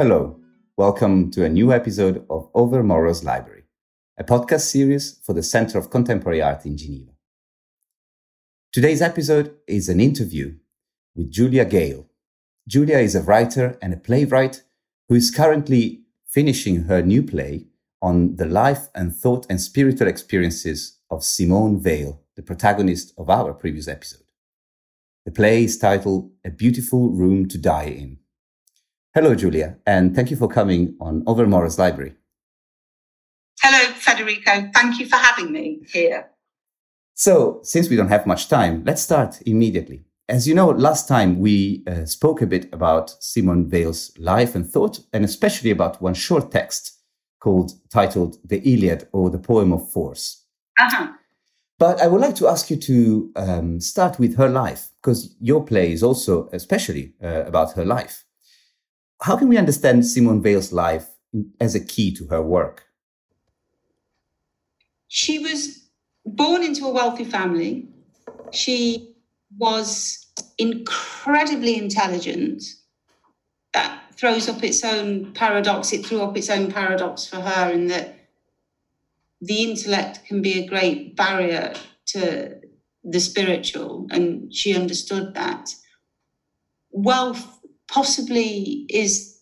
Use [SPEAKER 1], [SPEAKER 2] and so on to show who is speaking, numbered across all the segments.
[SPEAKER 1] Hello, welcome to a new episode of Over Overmorrow's Library, a podcast series for the Center of Contemporary Art in Geneva. Today's episode is an interview with Julia Gale. Julia is a writer and a playwright who is currently finishing her new play on the life and thought and spiritual experiences of Simone Weil, the protagonist of our previous episode. The play is titled A Beautiful Room to Die In. Hello, Julia, and thank you for coming on Overmorrow's Library.
[SPEAKER 2] Hello, Federico. Thank you for having me here.
[SPEAKER 1] So, since we don't have much time, let's start immediately. As you know, last time we uh, spoke a bit about Simone Weil's life and thought, and especially about one short text called titled The Iliad or the Poem of Force.
[SPEAKER 2] Uh-huh.
[SPEAKER 1] But I would like to ask you to um, start with her life, because your play is also especially uh, about her life. How can we understand Simone Weil's life as a key to her work?
[SPEAKER 2] She was born into a wealthy family. She was incredibly intelligent. That throws up its own paradox. It threw up its own paradox for her in that the intellect can be a great barrier to the spiritual, and she understood that. Wealth possibly is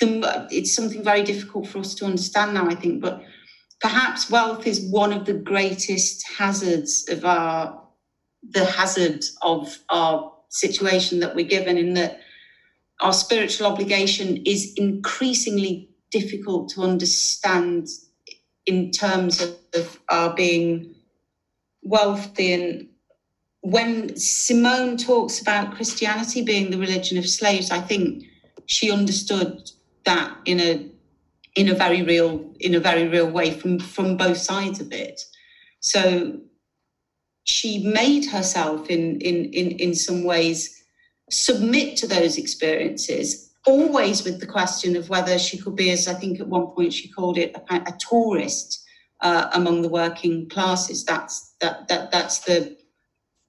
[SPEAKER 2] the it's something very difficult for us to understand now, I think, but perhaps wealth is one of the greatest hazards of our the hazard of our situation that we're given in that our spiritual obligation is increasingly difficult to understand in terms of, our uh, being wealthy and when Simone talks about Christianity being the religion of slaves, I think she understood that in a in a very real in a very real way from from both sides of it. So she made herself in in in, in some ways submit to those experiences always with the question of whether she could be as i think at one point she called it a, a tourist uh, among the working classes that's that that that's the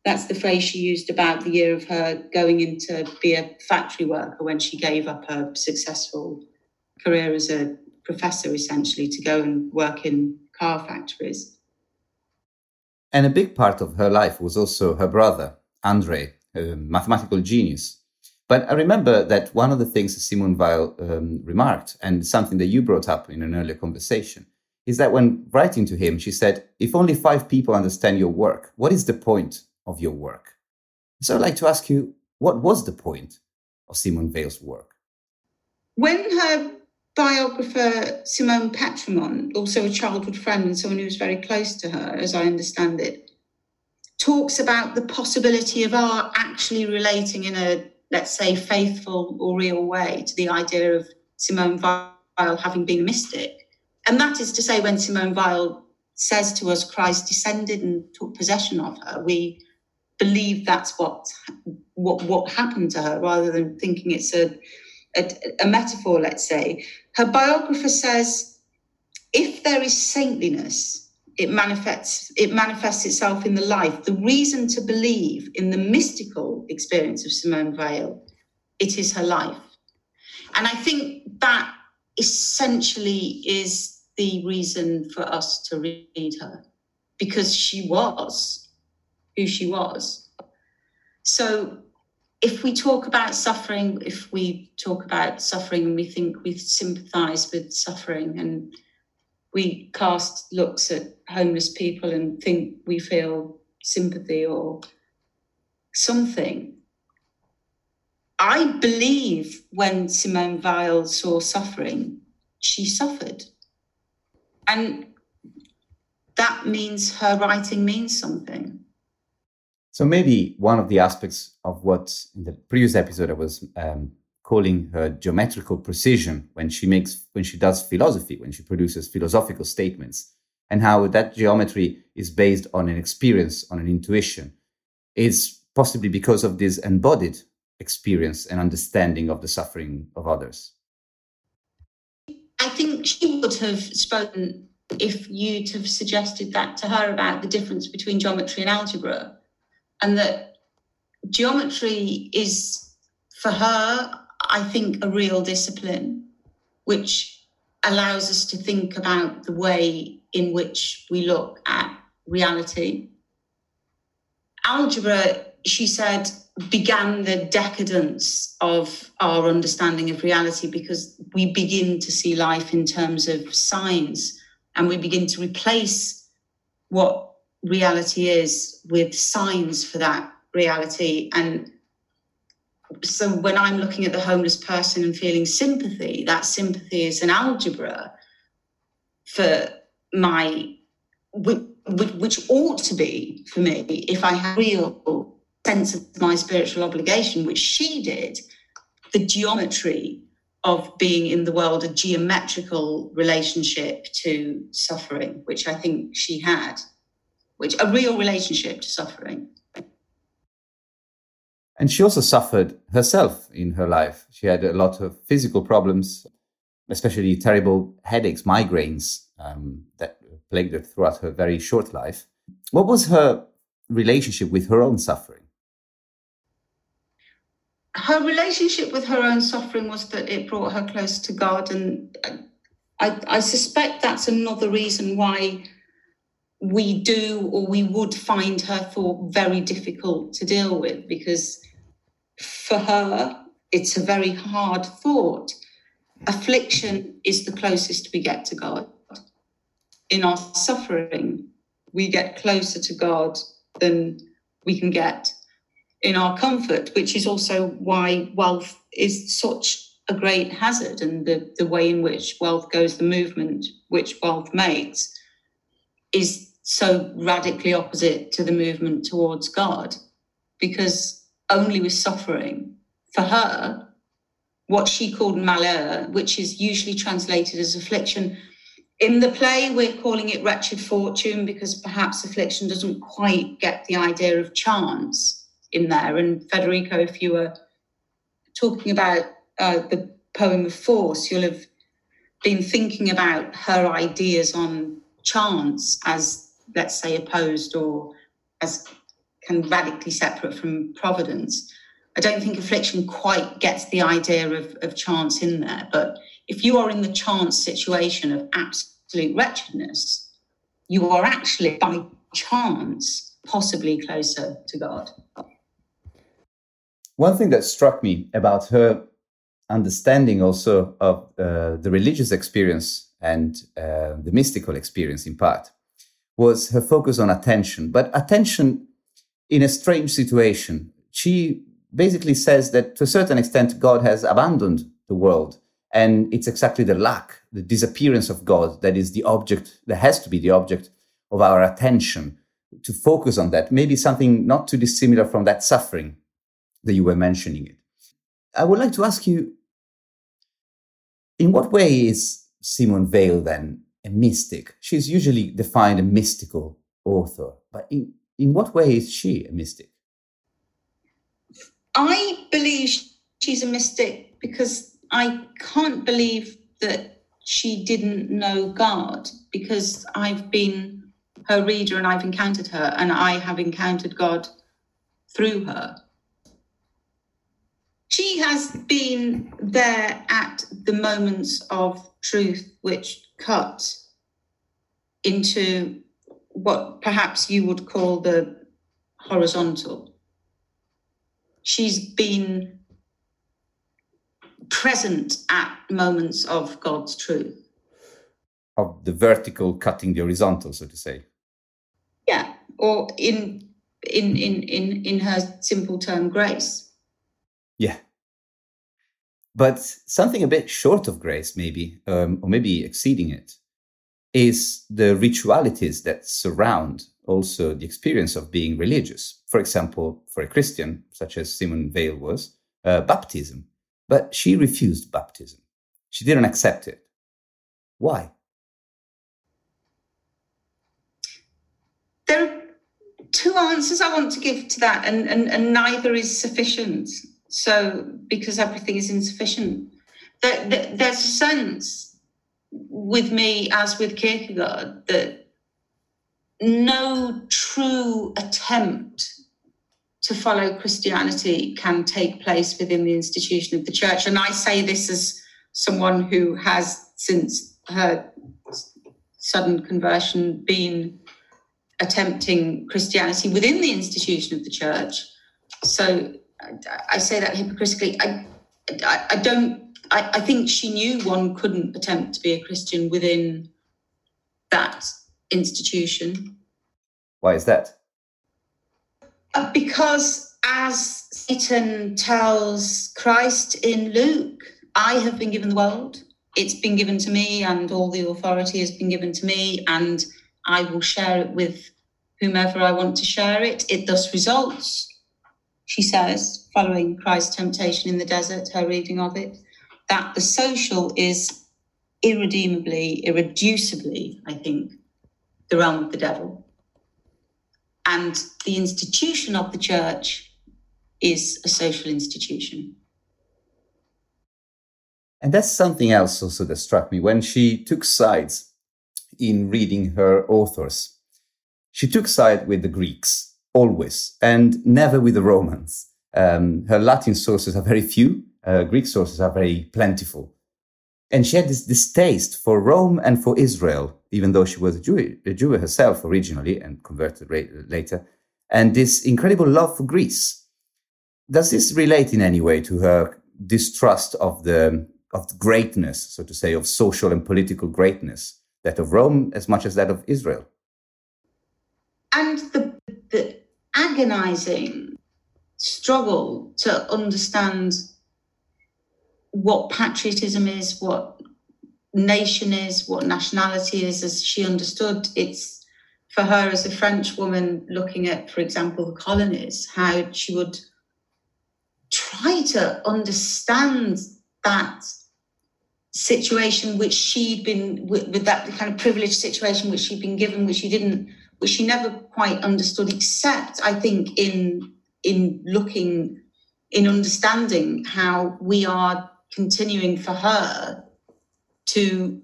[SPEAKER 2] that's the phrase she used about the year of her going into be a factory worker when she gave up her successful career as a professor essentially to go and work in car factories.
[SPEAKER 1] And a big part of her life was also her brother, Andre, a mathematical genius. But I remember that one of the things Simone Weil um, remarked, and something that you brought up in an earlier conversation, is that when writing to him, she said, If only five people understand your work, what is the point of your work? So I'd like to ask you, what was the point of Simone Weil's work?
[SPEAKER 2] When her biographer Simone Pétrement, also a childhood friend and someone who was very close to her, as I understand it, talks about the possibility of art actually relating in a, let's say, faithful or real way to the idea of Simone Weil having been a mystic. And that is to say, when Simone Weil says to us, Christ descended and took possession of her, we believe that's what what what happened to her rather than thinking it's a a, a metaphor, let's say. Her biographer says, if there is saintliness, it manifests it manifests itself in the life. The reason to believe in the mystical experience of Simone Weil, it is her life. And I think that essentially is the reason for us to read her, because she was who she was. So if we talk about suffering, if we talk about suffering and we think we sympathize with suffering and we cast looks at homeless people and think we feel sympathy or something. I believe when Simone Weil saw suffering, she suffered. And that means her writing means something.
[SPEAKER 1] So maybe one of the aspects of what in the previous episode I was um, calling her geometrical precision when she makes when she does philosophy, when she produces philosophical statements, and how that geometry is based on an experience, on an intuition, is possibly because of this embodied experience and understanding of the suffering of others.
[SPEAKER 2] I think she would have spoken if you'd have suggested that to her about the difference between geometry and algebra, and that geometry is for her, I think, a real discipline, which allows us to think about the way in which we look at reality. Algebra, she said, began the decadence of our understanding of reality because we begin to see life in terms of signs and we begin to replace what reality is with signs for that reality. And so when I'm looking at the homeless person and feeling sympathy, that sympathy is an algebra for my, which, ought to be for me if I have real sense of my spiritual obligation, which she did, the geometry of being in the world, a geometrical relationship to suffering, which I think she had, which a real relationship to suffering.
[SPEAKER 1] And she also suffered herself in her life. She had a lot of physical problems, especially terrible headaches, migraines um, that plagued her throughout her very short life. What was her relationship with her own suffering?
[SPEAKER 2] her relationship with her own suffering was that it brought her close to God. And I, I suspect that's another reason why we do or we would find her thought very difficult to deal with because for her, it's a very hard thought. Affliction is the closest we get to God. In our suffering, we get closer to God than we can get in our comfort, which is also why wealth is such a great hazard and the, the way in which wealth goes, the movement which wealth makes, is so radically opposite to the movement towards God. Because only with suffering, for her, what she called malheur, which is usually translated as affliction, in the play, we're calling it wretched fortune because perhaps affliction doesn't quite get the idea of chance in there. And Federico, if you were talking about uh, the poem of Force, you'll have been thinking about her ideas on chance as, let's say, opposed or as kind of radically separate from providence. I don't think affliction quite gets the idea of, of chance in there. But if you are in the chance situation of absolute wretchedness, you are actually, by chance, possibly closer to God.
[SPEAKER 1] One thing that struck me about her understanding also of uh, the religious experience and uh, the mystical experience in part was her focus on attention, but attention in a strange situation. She basically says that to a certain extent, God has abandoned the world. And it's exactly the lack, the disappearance of God that is the object, that has to be the object of our attention. To focus on that, maybe something not too dissimilar from that suffering that you were mentioning it. I would like to ask you in what way is Simone Weil then a mystic? She's usually defined a mystical author, but in, in what way is she a mystic?
[SPEAKER 2] I believe she's a mystic because I can't believe that she didn't know God because I've been her reader and I've encountered her and I have encountered God through her she has been there at the moments of truth which cut into what perhaps you would call the horizontal. She's been present at moments of God's truth.
[SPEAKER 1] Of the vertical cutting the horizontal, so to say.
[SPEAKER 2] Yeah, or in in in in in her simple term grace.
[SPEAKER 1] But something a bit short of grace, maybe, um, or maybe exceeding it, is the ritualities that surround also the experience of being religious. For example, for a Christian, such as Simone Weil was, uh, baptism. But she refused baptism. She didn't accept it. Why?
[SPEAKER 2] There are two answers I want to give to that, and, and, and neither is sufficient. So, because everything is insufficient, there, there's a sense with me, as with Kierkegaard, that no true attempt to follow Christianity can take place within the institution of the church. And I say this as someone who has, since her sudden conversion, been attempting Christianity within the institution of the church. So I, say that hypocritically. I, I, I don't. I, I think she knew one couldn't attempt to be a Christian within that institution.
[SPEAKER 1] Why is that?
[SPEAKER 2] Uh, because as Satan tells Christ in Luke, I have been given the world. It's been given to me, and all the authority has been given to me, and I will share it with whomever I want to share it. It thus results, she says, following Christ's temptation in the desert, her reading of it, that the social is irredeemably, irreducibly, I think, the realm of the devil. And the institution of the church is a social institution.
[SPEAKER 1] And that's something else also that struck me when she took sides in reading her authors. She took side with the Greeks, always, and never with the Romans. Um, her Latin sources are very few, uh, Greek sources are very plentiful. And she had this distaste for Rome and for Israel, even though she was a Jew, a Jew herself originally and converted later, and this incredible love for Greece. Does this relate in any way to her distrust of the of greatness, so to say, of social and political greatness, that of Rome as much as that of Israel?
[SPEAKER 2] And the, the agonizing struggle to understand what patriotism is, what nation is, what nationality is, as she understood. It's for her as a French woman looking at, for example, the colonies, how she would try to understand that situation which she'd been with, with, that kind of privileged situation which she'd been given which she didn't which she never quite understood except i think in in looking in understanding how we are continuing for her to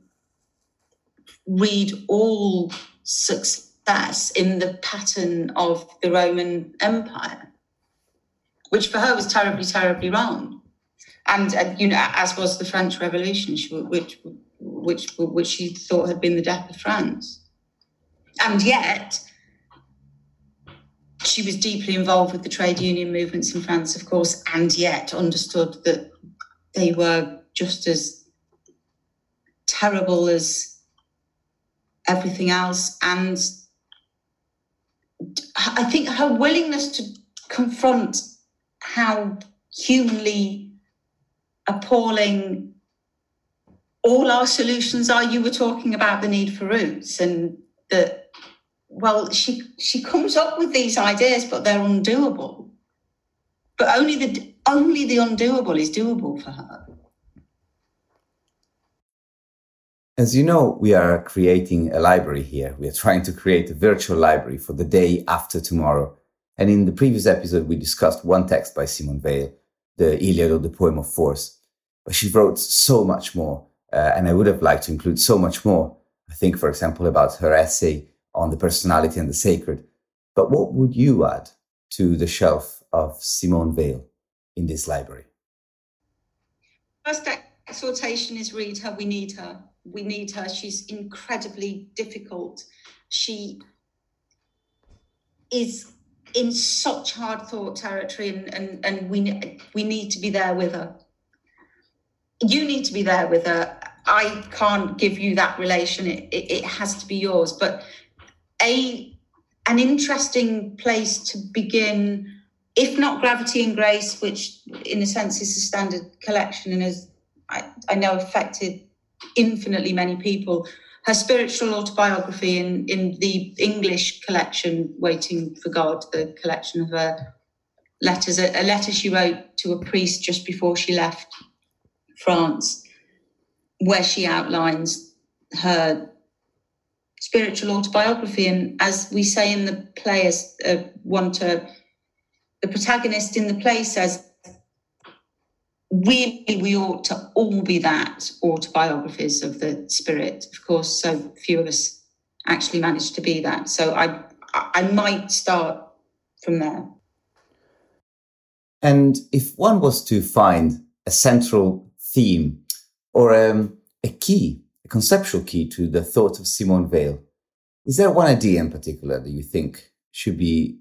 [SPEAKER 2] read all success in the pattern of the Roman Empire, which for her was terribly, terribly wrong. And, uh, you know, as was the French Revolution, which, which, which she thought had been the death of France. And yet, she was deeply involved with the trade union movements in France, of course, and yet understood that they were just as terrible as everything else. And I think her willingness to confront how humanly appalling all our solutions are. You were talking about the need for roots and that well she she comes up with these ideas but they're undoable. But only the only the undoable is doable for her.
[SPEAKER 1] As you know we are creating a library here. We are trying to create a virtual library for the day after tomorrow. And in the previous episode we discussed one text by simone weil the iliad or the poem of force. But she wrote so much more uh, and i would have liked to include so much more. I think for example about her essay on the personality and the sacred. But what would you add to the shelf of Simone Weil in this library?
[SPEAKER 2] First exhortation is read her. We need her. We need her. She's incredibly difficult. She is in such hard thought territory, and, and, and we, we need to be there with her. You need to be there with her. I can't give you that relation. It, it, it has to be yours. But a an interesting place to begin, if not Gravity and Grace, which in a sense is a standard collection and has I, I know affected infinitely many people. Her spiritual autobiography in, in the English collection, Waiting for God, the collection of her letters, a, a letter she wrote to a priest just before she left France, where she outlines her spiritual autobiography. And as we say in the play, as uh, one to the protagonist in the play says, really we ought to all be that autobiographies of the spirit. Of course, so few of us actually manage to be that. So I I might start from there.
[SPEAKER 1] And if one was to find a central theme or um, a key, conceptual key to the thought of Simone Weil, is there one idea in particular that you think should be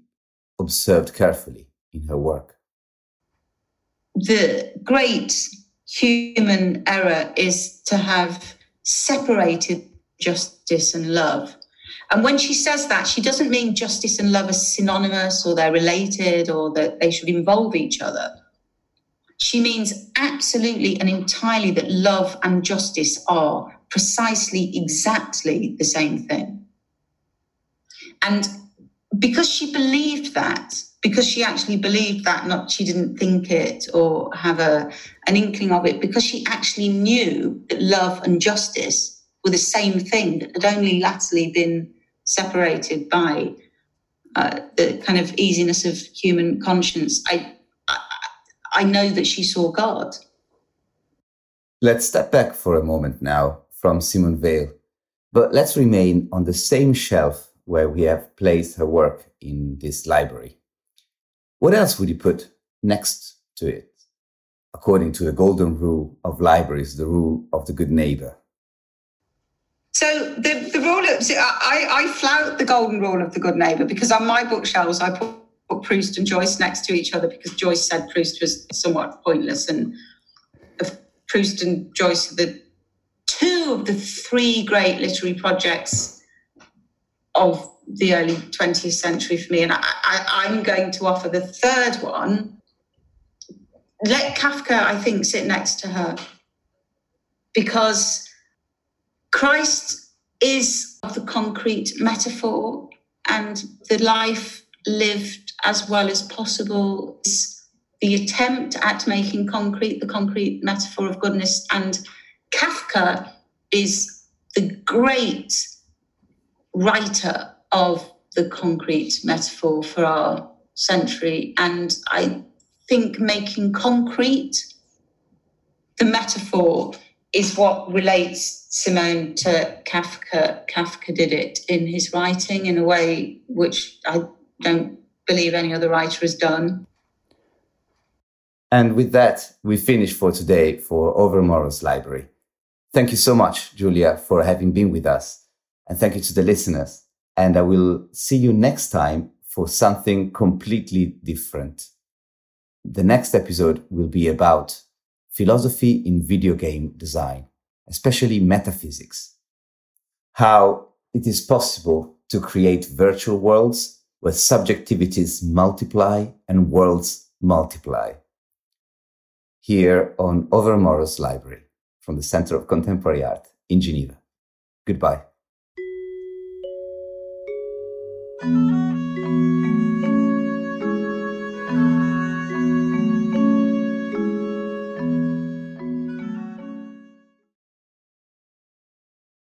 [SPEAKER 1] observed carefully in her work?
[SPEAKER 2] The great human error is to have separated justice and love. And when she says that, she doesn't mean justice and love are synonymous or they're related or that they should involve each other. She means absolutely and entirely that love and justice are precisely exactly the same thing. And because she believed that, because she actually believed that, not she didn't think it or have a an inkling of it, because she actually knew that love and justice were the same thing that had only latterly been separated by uh, the kind of easiness of human conscience. I, I know that she saw God.
[SPEAKER 1] Let's step back for a moment now from Simone Weil, but let's remain on the same shelf where we have placed her work in this library. What else would you put next to it? According to the golden rule of libraries, the rule of the good neighbor.
[SPEAKER 2] So the, the rule of, I, I flout the golden rule of the good neighbor because on my bookshelves I put, put Proust and Joyce next to each other because Joyce said Proust was somewhat pointless and Proust and Joyce are the two of the three great literary projects of the early 20th century for me. And I, am going to offer the third one. Let Kafka, I think, sit next to her because Christ is the concrete metaphor and the life lived as well as possible the attempt at making concrete the concrete metaphor of goodness. And Kafka is the great writer of the concrete metaphor for our century. And I think making concrete the metaphor is what relates Simone to Kafka. Kafka did it in his writing in a way which I don't believe any other writer has done.
[SPEAKER 1] And with that, we finish for today for Overmorrow's Library. Thank you so much, Julia, for having been with us. And thank you to the listeners. And I will see you next time for something completely different. The next episode will be about philosophy in video game design, especially metaphysics. How it is possible to create virtual worlds where subjectivities multiply and worlds multiply. Here on Overmorrow's Library from the Center of Contemporary Art in Geneva. Goodbye.